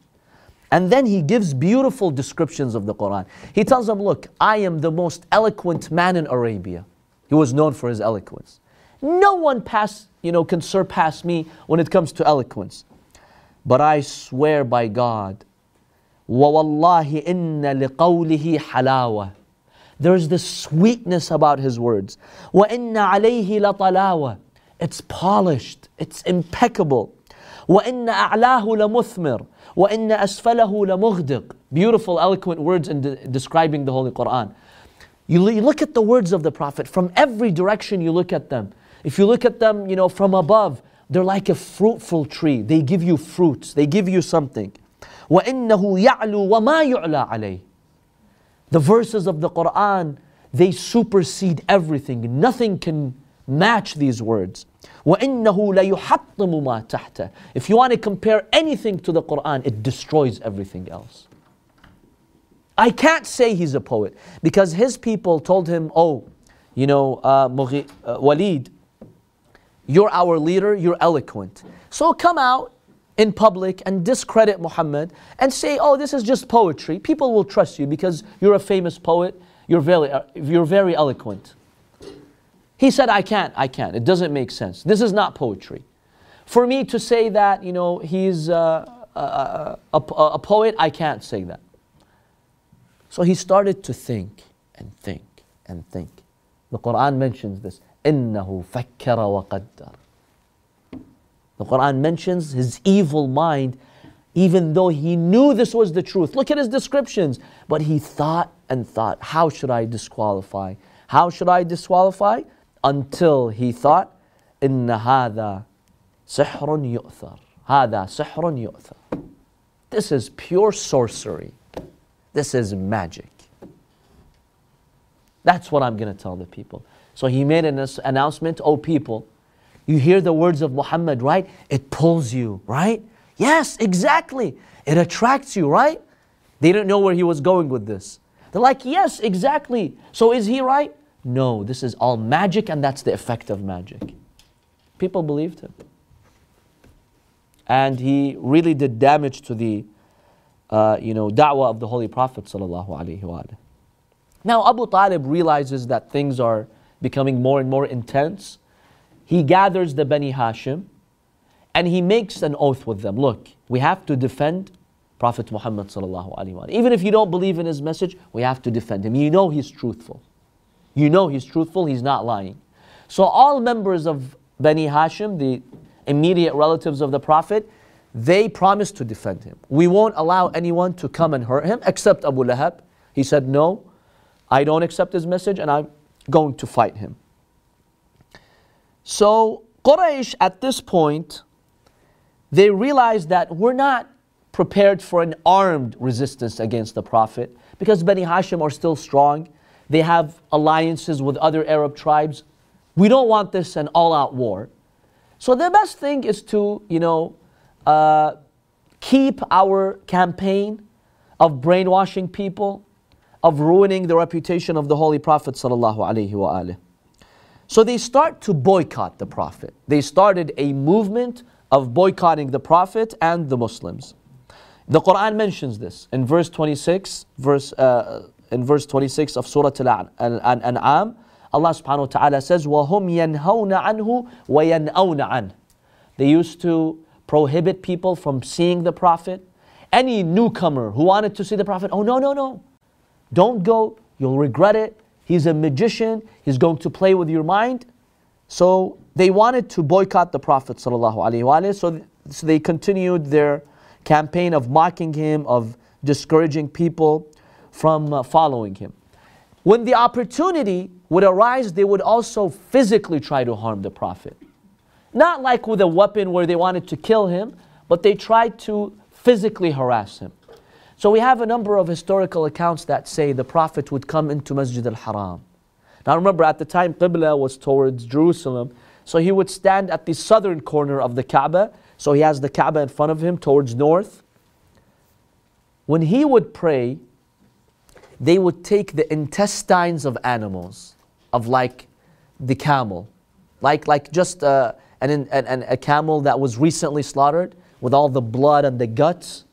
And then he gives beautiful descriptions of the Quran. He tells them, Look, I am the most eloquent man in Arabia. He was known for his eloquence. No one pass, you know, can surpass me when it comes to eloquence. But I swear by God, وَوَاللَّهِ إِنَّ لِقَوْلِهِ حَلَاوَةً There's this sweetness about his words. وَإِنَّ عَلَيْهِ لَطَلَاوَةً It's polished, it's impeccable. وَإِنَّ أَعْلَاهُ لَمُثْمِرٌ وَإِنَّ أَسْفَلَهُ لَمُغْدِقٌ Beautiful, eloquent words in de- describing the Holy Quran. You, you look at the words of the Prophet, from every direction you look at them. If you look at them, you know, from above, they're like a fruitful tree. They give you fruits, they give you something. وَإِنَّهُ يَعْلُو وَمَا يُعْلَى عَلَيْهِ The verses of the Quran, they supersede everything. Nothing can match these words. وَإِنَّهُ لَيُحَطِّمُ مَا تَحْتَهُ If you want to compare anything to the Quran, it destroys everything else. I can't say he's a poet because his people told him, oh, you know, uh, Mughi- uh, Walid, you're our leader, you're eloquent. So come out in public and discredit Muhammad and say, oh, this is just poetry. People will trust you because you're a famous poet, you're very, uh, you're very eloquent. He said, I can't, I can't. It doesn't make sense. This is not poetry. For me to say that, you know, he's uh, a, a, a, a poet, I can't say that. So he started to think and think and think. The Quran mentions this. إِنَّهُ فَكَّرَ وَقَدَّرَ The Quran mentions his evil mind, even though he knew this was the truth. Look at his descriptions. But he thought and thought, how should I disqualify? How should I disqualify? Until he thought, إِنَّ هَذَا سِحْرٌ يُؤْثَرٌ هَذَا سِحْرٌ يُؤْثَرٌ This is pure sorcery. This is magic. That's what I'm going to tell the people. So he made an ass- announcement, oh people, you hear the words of Muhammad, right? It pulls you, right? Yes, exactly. It attracts you, right? They didn't know where he was going with this. They're like, yes, exactly. So is he right? No, this is all magic and that's the effect of magic. People believed him. And he really did damage to the uh, you know, da'wah of the Holy Prophet. Now Abu Talib realizes that things are becoming more and more intense. He gathers the Bani Hashim and he makes an oath with them. Look, we have to defend Prophet Muhammad. Even if you don't believe in his message, we have to defend him. You know he's truthful. You know he's truthful, he's not lying. So all members of Bani Hashim, the immediate relatives of the Prophet, they promised to defend him. We won't allow anyone to come and hurt him except Abu Lahab. He said, No, I don't accept his message and I'm going to fight him. So Quraysh at this point, they realized that we're not prepared for an armed resistance against the Prophet because Bani Hashim are still strong. They have alliances with other Arab tribes. We don't want this an all out war. So the best thing is to, you know, uh, keep our campaign of brainwashing people, of ruining the reputation of the Holy Prophet sallallahu alaihi wasallam. So they start to boycott the Prophet. They started a movement of boycotting the Prophet and the Muslims. The Quran mentions this in verse 26, verse, uh, in verse 26 of Surah Al-An'am. Allah subhanahu wa ta'ala says, وَهُمْ يَنْهَوْنَ عَنْهُ وَيَنْأَوْنَ عَنْهُ They used to prohibit people from seeing the Prophet. Any newcomer who wanted to see the Prophet, oh no, no, no. Don't go, you'll regret it. He's a magician, he's going to play with your mind. So they wanted to boycott the Prophet. ﷺ. So, so they continued their campaign of mocking him, of discouraging people from uh, following him. When the opportunity would arise, they would also physically try to harm the Prophet. Not like with a weapon where they wanted to kill him, but they tried to physically harass him. So we have a number of historical accounts that say the Prophet would come into Masjid al Haram. Now remember, at the time, Qibla was towards Jerusalem. So he would stand at the southern corner of the Kaaba. So he has the Kaaba in front of him towards north. When he would pray, they would take the intestines of animals, of like the camel, like, like just uh, an, an, an, a camel that was recently slaughtered with all the blood and the guts.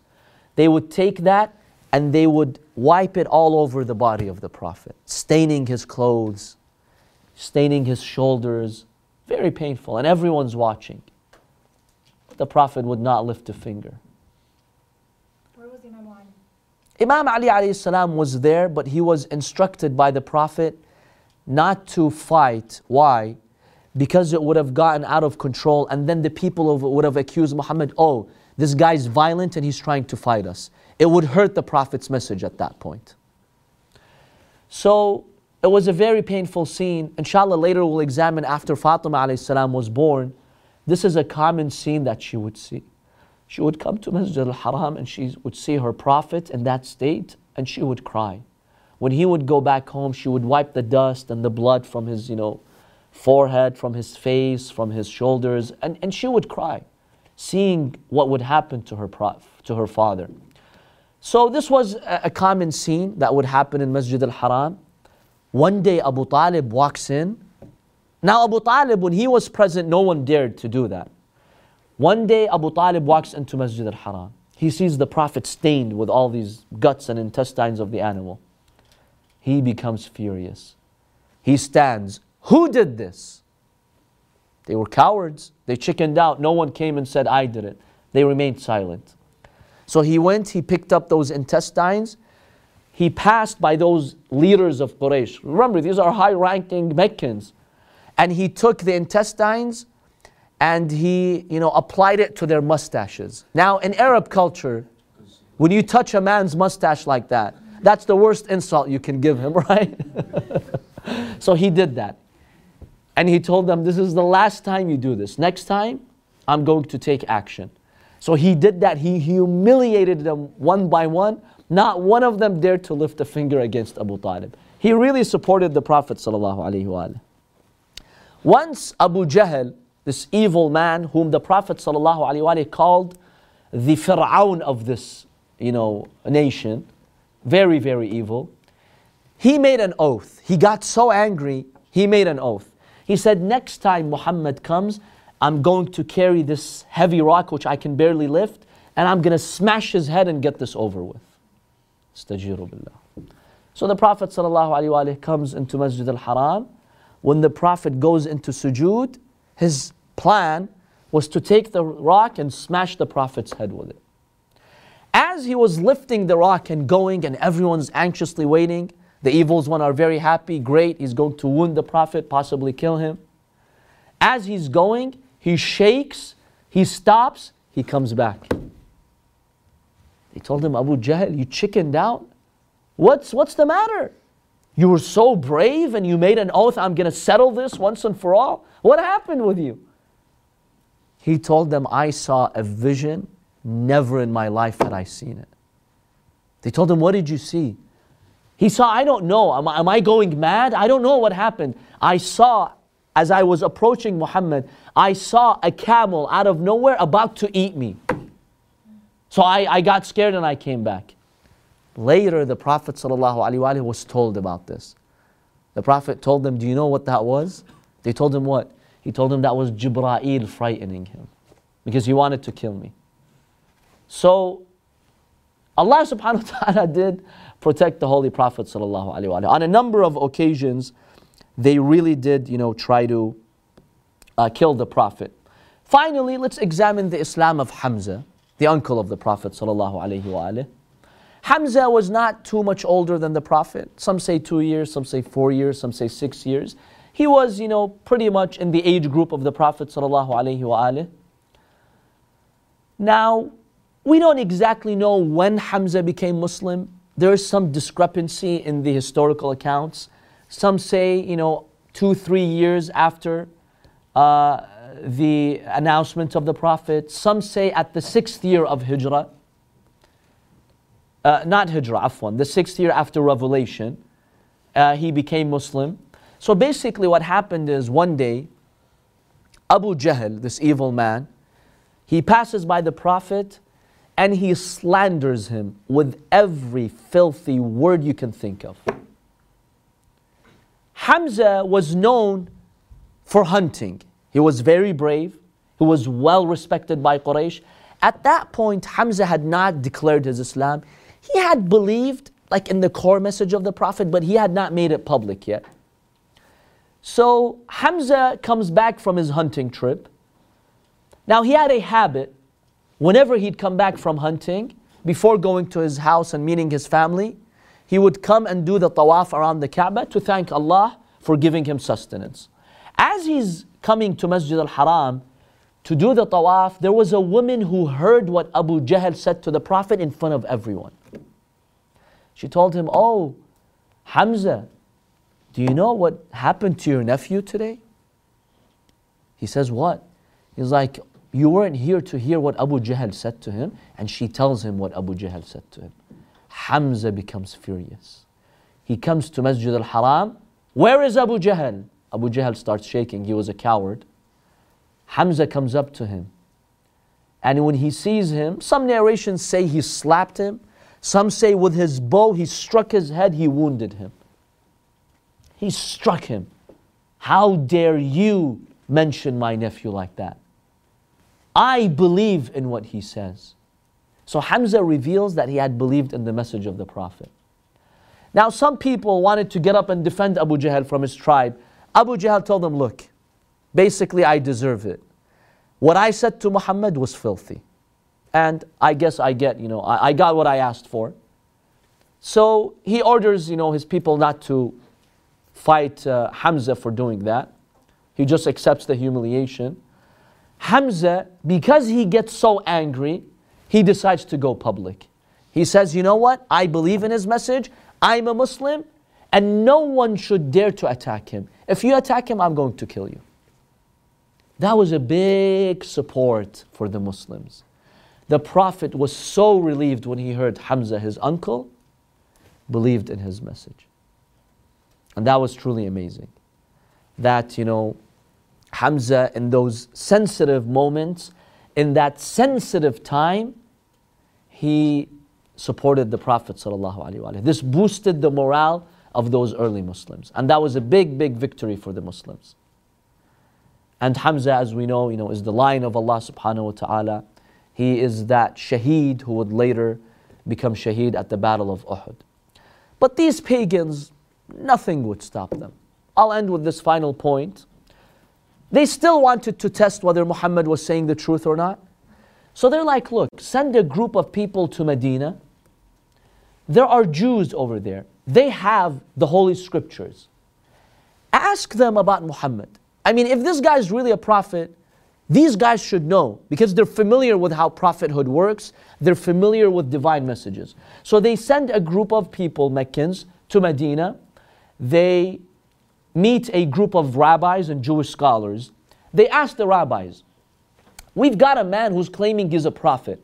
They would take that and they would wipe it all over the body of the Prophet, staining his clothes, staining his shoulders. Very painful, and everyone's watching. The Prophet would not lift a finger. Where was Imam Ali? Imam Ali alayhi salam was there, but he was instructed by the Prophet not to fight. Why? because it would have gotten out of control, and then the people would have accused Muhammad, oh, this guy's violent and he's trying to fight us. It would hurt the Prophet's message at that point. So it was a very painful scene. Inshallah, later we'll examine after Fatima salam was born. This is a common scene that she would see. She would come to Masjid al-Haram and she would see her Prophet in that state and she would cry. When he would go back home, she would wipe the dust and the blood from his, you know, forehead, from his face, from his shoulders, and, and she would cry, seeing what would happen to her, to her father. So this was a, a common scene that would happen in Masjid al-Haram. One day Abu Talib walks in. Now Abu Talib, when he was present, no one dared to do that. One day Abu Talib walks into Masjid al-Haram. He sees the Prophet stained with all these guts and intestines of the animal. He becomes furious. He stands who did this? They were cowards. They chickened out. No one came and said, I did it. They remained silent. So he went, he picked up those intestines. He passed by those leaders of Quraysh. Remember, these are high ranking Meccans. And he took the intestines and he you know, applied it to their mustaches. Now, in Arab culture, when you touch a man's mustache like that, that's the worst insult you can give him, [LAUGHS] right? [LAUGHS] so he did that. And he told them, This is the last time you do this. Next time, I'm going to take action. So he did that. He humiliated them one by one. Not one of them dared to lift a finger against Abu Talib. He really supported the Prophet. Once Abu Jahl, this evil man whom the Prophet called the Fir'aun of this you know, nation, very, very evil, he made an oath. He got so angry, he made an oath. He said, Next time Muhammad comes, I'm going to carry this heavy rock which I can barely lift, and I'm going to smash his head and get this over with. So the Prophet ﷺ comes into Masjid al Haram. When the Prophet goes into sujood, his plan was to take the rock and smash the Prophet's head with it. As he was lifting the rock and going, and everyone's anxiously waiting, the evils one are very happy, great, he's going to wound the Prophet, possibly kill him. As he's going, he shakes, he stops, he comes back. They told him, Abu Jahl, you chickened out? What's, what's the matter? You were so brave and you made an oath, I'm going to settle this once and for all. What happened with you? He told them, I saw a vision, never in my life had I seen it. They told him, What did you see? He saw, I don't know, am, am I going mad? I don't know what happened. I saw, as I was approaching Muhammad, I saw a camel out of nowhere about to eat me. So I, I got scared and I came back. Later, the Prophet ﷺ was told about this. The Prophet told them, Do you know what that was? They told him what? He told them that was Jibra'il frightening him because he wanted to kill me. So Allah subhanahu wa ta'ala [LAUGHS] did protect the Holy Prophet On a number of occasions, they really did, you know, try to uh, kill the Prophet. Finally, let's examine the Islam of Hamza, the uncle of the Prophet Hamza was not too much older than the Prophet. Some say two years, some say four years, some say six years. He was, you know, pretty much in the age group of the Prophet Now, we don't exactly know when Hamza became Muslim there is some discrepancy in the historical accounts. Some say, you know, two, three years after uh, the announcement of the Prophet. Some say at the sixth year of Hijrah. Uh, not Hijrah, afwan, the sixth year after revelation, uh, he became Muslim. So basically, what happened is one day, Abu Jahl, this evil man, he passes by the Prophet and he slanders him with every filthy word you can think of. Hamza was known for hunting. He was very brave. He was well respected by Quraysh. At that point, Hamza had not declared his Islam. He had believed, like in the core message of the Prophet, but he had not made it public yet. So Hamza comes back from his hunting trip. Now, he had a habit whenever he'd come back from hunting, before going to his house and meeting his family, he would come and do the tawaf around the Kaaba to thank Allah for giving him sustenance. As he's coming to Masjid al Haram to do the tawaf, there was a woman who heard what Abu Jahl said to the Prophet in front of everyone. She told him, Oh, Hamza, do you know what happened to your nephew today? He says, What? He's like, You weren't here to hear what Abu Jahl said to him. And she tells him what Abu Jahl said to him. Hamza becomes furious. He comes to Masjid al Haram. Where is Abu Jahl? Abu Jahl starts shaking. He was a coward. Hamza comes up to him. And when he sees him, some narrations say he slapped him. Some say with his bow he struck his head, he wounded him. He struck him. How dare you mention my nephew like that? I believe in what he says. So Hamza reveals that he had believed in the message of the Prophet. Now, some people wanted to get up and defend Abu Jahl from his tribe. Abu Jahl told them, Look, basically, I deserve it. What I said to Muhammad was filthy. And I guess I get, you know, I, I got what I asked for. So he orders, you know, his people not to fight uh, Hamza for doing that. He just accepts the humiliation. Hamza, because he gets so angry, he decides to go public. He says, You know what? I believe in his message. I'm a Muslim, and no one should dare to attack him. If you attack him, I'm going to kill you. That was a big support for the Muslims. The Prophet was so relieved when he heard Hamza, his uncle, believed in his message. And that was truly amazing. That, you know, Hamza, in those sensitive moments, in that sensitive time, he supported the Prophet. ﷺ. This boosted the morale of those early Muslims. And that was a big, big victory for the Muslims. And Hamza, as we know, you know, is the lion of Allah subhanahu wa ta'ala. He is that shaheed who would later become shaheed at the Battle of Uhud. But these pagans, nothing would stop them. I'll end with this final point. They still wanted to test whether Muhammad was saying the truth or not. So they're like, look, send a group of people to Medina. There are Jews over there. They have the Holy Scriptures. Ask them about Muhammad. I mean, if this guy is really a prophet, these guys should know because they're familiar with how prophethood works. They're familiar with divine messages. So they send a group of people, Meccans, to Medina. They meet a group of rabbis and Jewish scholars. They ask the rabbis, We've got a man who's claiming he's a prophet.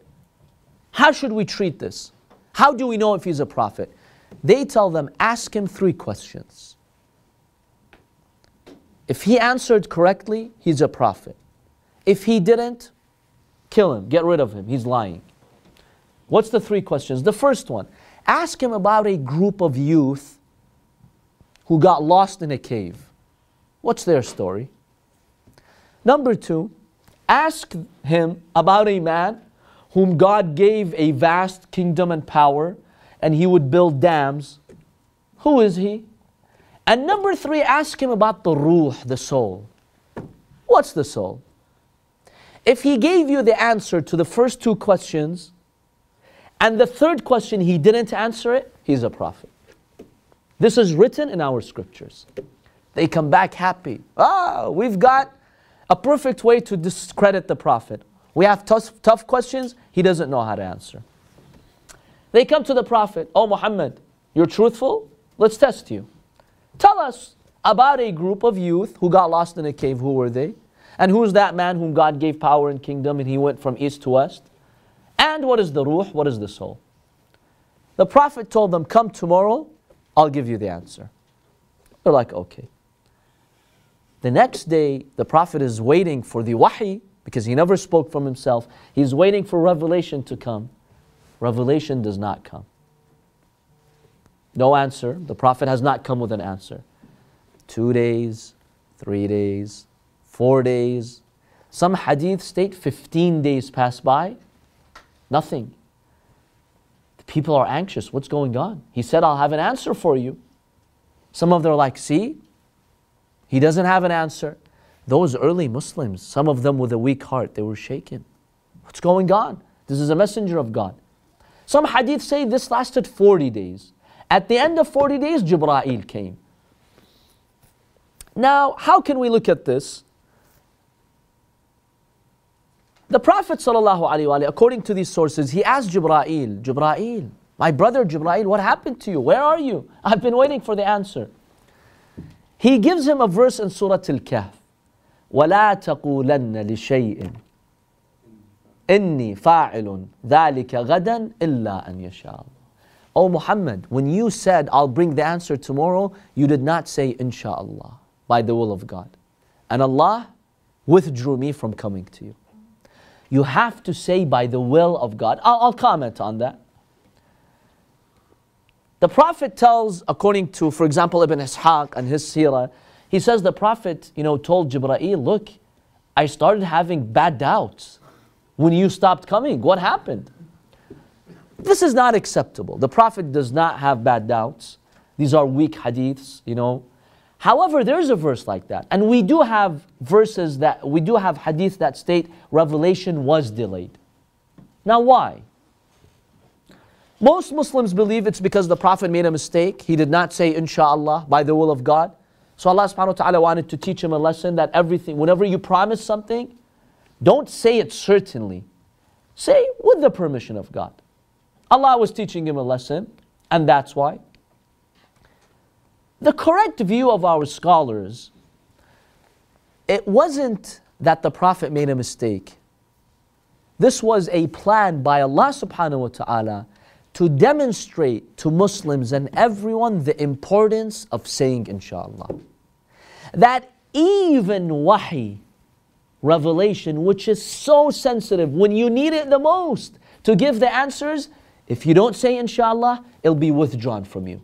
How should we treat this? How do we know if he's a prophet? They tell them, Ask him three questions. If he answered correctly, he's a prophet. If he didn't, kill him, get rid of him, he's lying. What's the three questions? The first one ask him about a group of youth who got lost in a cave. What's their story? Number two, ask him about a man whom God gave a vast kingdom and power, and he would build dams. Who is he? And number three, ask him about the ruh, the soul. What's the soul? If he gave you the answer to the first two questions, and the third question he didn't answer it, he's a prophet. This is written in our scriptures. They come back happy. Ah, we've got a perfect way to discredit the Prophet. We have tough, tough questions, he doesn't know how to answer. They come to the Prophet, Oh Muhammad, you're truthful? Let's test you. Tell us about a group of youth who got lost in a cave. Who were they? And who's that man whom God gave power and kingdom and he went from east to west? And what is the ruh? What is the soul? The Prophet told them, Come tomorrow, I'll give you the answer. They're like, okay. The next day, the Prophet is waiting for the wahi because he never spoke from himself. He's waiting for revelation to come. Revelation does not come. No answer. The Prophet has not come with an answer. Two days, three days, four days. Some hadith state 15 days pass by. Nothing. People are anxious. What's going on? He said, I'll have an answer for you. Some of them are like, see, he doesn't have an answer. Those early Muslims, some of them with a weak heart, they were shaken. What's going on? This is a messenger of God. Some hadith say this lasted 40 days. At the end of 40 days, Jibra'il came. Now, how can we look at this? The Prophet ﷺ, according to these sources, he asked Jibra'il, Jibra'il, my brother Jibra'il, what happened to you? Where are you? [LAUGHS] I've been waiting for the answer. He gives him a verse in Surah Al-Kahf. ولا تقولن لشيء إني فاعل ذلك غدا إلا أن يشاء الله. Oh Muhammad, when you said, I'll bring the answer tomorrow, you did not say, Insha'Allah, by the will of God. And Allah withdrew me from coming to you. You have to say, by the will of God. I'll, I'll comment on that. The Prophet tells, according to, for example, Ibn Ishaq and his seerah, he says the Prophet, you know, told Jibra'il, look, I started having bad doubts when you stopped coming. What happened? This is not acceptable. The Prophet does not have bad doubts. These are weak hadiths, you know. However, there's a verse like that. And we do have verses that, we do have hadith that state revelation was delayed. Now, why? Most Muslims believe it's because the Prophet made a mistake. He did not say, inshallah, by the will of God. So Allah subhanahu wa ta'ala wanted to teach him a lesson that everything, whenever you promise something, don't say it certainly. Say with the permission of God. Allah was teaching him a lesson, and that's why. The correct view of our scholars, it wasn't that the Prophet made a mistake. This was a plan by Allah subhanahu wa ta'ala to demonstrate to Muslims and everyone the importance of saying inshallah. That even wahi, revelation, which is so sensitive, when you need it the most to give the answers, if you don't say inshallah, it'll be withdrawn from you.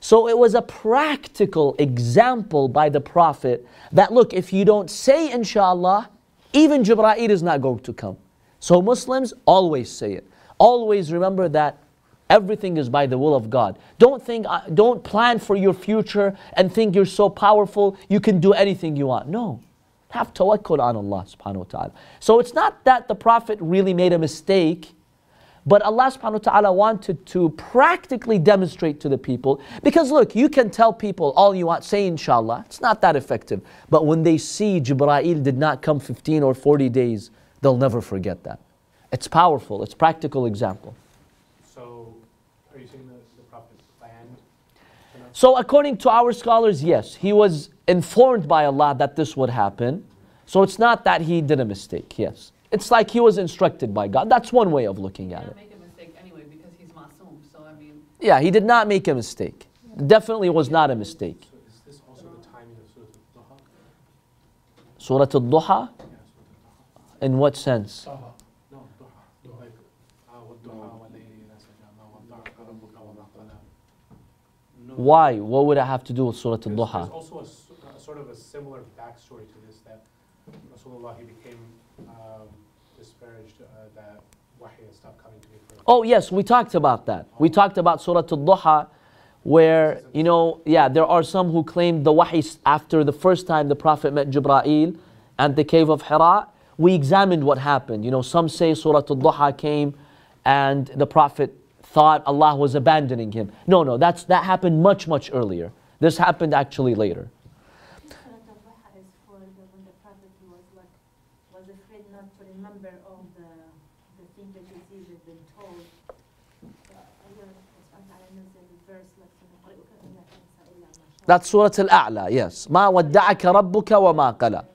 So it was a practical example by the Prophet that look, if you don't say inshallah, even Jibra'il is not going to come. So Muslims always say it. Always remember that Everything is by the will of God. Don't think, uh, don't plan for your future and think you're so powerful you can do anything you want. No. Have tawakkul on Allah subhanahu wa ta'ala. So it's not that the Prophet really made a mistake, but Allah subhanahu wa ta'ala wanted to practically demonstrate to the people. Because look, you can tell people all you want, say inshallah. It's not that effective. But when they see Jibra'il did not come 15 or 40 days, they'll never forget that. It's powerful, it's practical example. So, are you saying that the Prophet planned? So, according to our scholars, yes, he was informed by Allah that this would happen. So, it's not that he did a mistake, yes. It's like he was instructed by God. That's one way of looking at it. Yeah, he did not make a mistake. Definitely was not a mistake. So is this also the timing of Surah Al-Duha? duha In what sense? Why? What would it have to do with Surah Al-Duha? There's also a, a, sort of a similar backstory to this that Rasulullah became um, disparaged uh, that wahi stopped coming to me for. Oh, yes, we talked about that. We talked about Surah Al-Duha where, you know, yeah, there are some who claim the wahi after the first time the Prophet met Jibra'il and the cave of Hira. We examined what happened. You know, some say Surah Al-Duha came and the Prophet thought Allah was abandoning him. No, no, that's, that happened much, much earlier. This happened actually later. That's Surah Al-A'la, yes. ما ودعك ربك وما قلى.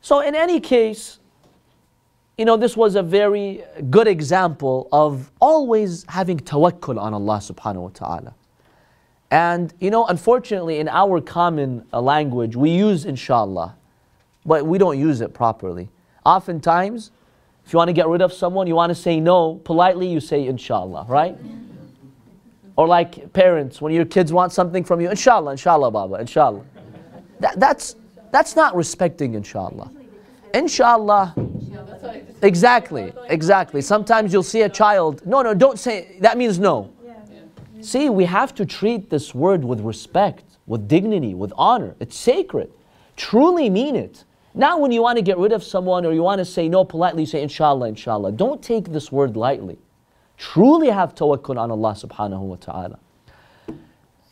So in any case, you know, this was a very good example of always having tawakkul on Allah subhanahu wa ta'ala. And, you know, unfortunately, in our common uh, language, we use inshallah, but we don't use it properly. Oftentimes, if you want to get rid of someone, you want to say no, politely you say inshallah, right? Or like parents, when your kids want something from you, inshallah, inshallah, Baba, inshallah. That, that's, that's not respecting inshallah. Inshallah, exactly, exactly. Sometimes you'll see a child, no, no, don't say, that means no. See, we have to treat this word with respect, with dignity, with honor. It's sacred. Truly mean it. Now, when you want to get rid of someone or you want to say no politely, you say inshallah, inshallah. Don't take this word lightly. Truly have tawakkul on Allah subhanahu wa ta'ala.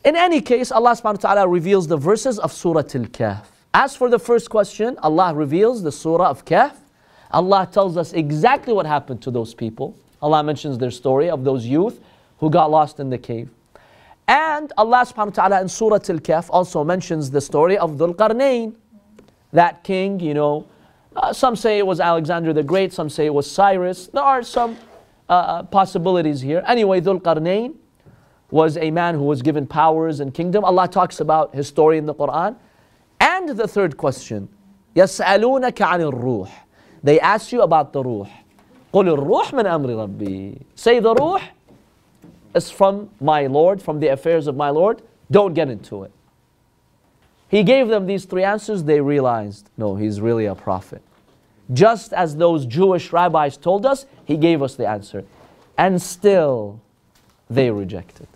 In any case, Allah subhanahu wa ta'ala reveals the verses of Surah Al Kahf. As for the first question, Allah reveals the Surah of Kahf. Allah tells us exactly what happened to those people. Allah mentions their story of those youth who got lost in the cave. And Allah subhanahu wa ta'ala in Surah Al Kahf also mentions the story of Dhul Qarnayn, that king, you know. Uh, some say it was Alexander the Great, some say it was Cyrus. There are some uh, uh, possibilities here. Anyway, Dhul Qarnayn was a man who was given powers and kingdom. Allah talks about his story in the Quran. And the third question, يَسْأَلُونَكَ عَنِ الرُّوحِ They ask you about the ruh. قُلِ الرُّوحِ مِنْ أَمْرِ رَبِّي Say the ruh is from my Lord, from the affairs of my Lord. Don't get into it. He gave them these three answers. They realized, no, he's really a prophet. Just as those Jewish rabbis told us, he gave us the answer. And still, they rejected.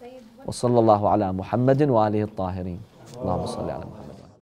Sayyid, what وصلى الله على محمد وآله الطاهرين اللهم صل على محمد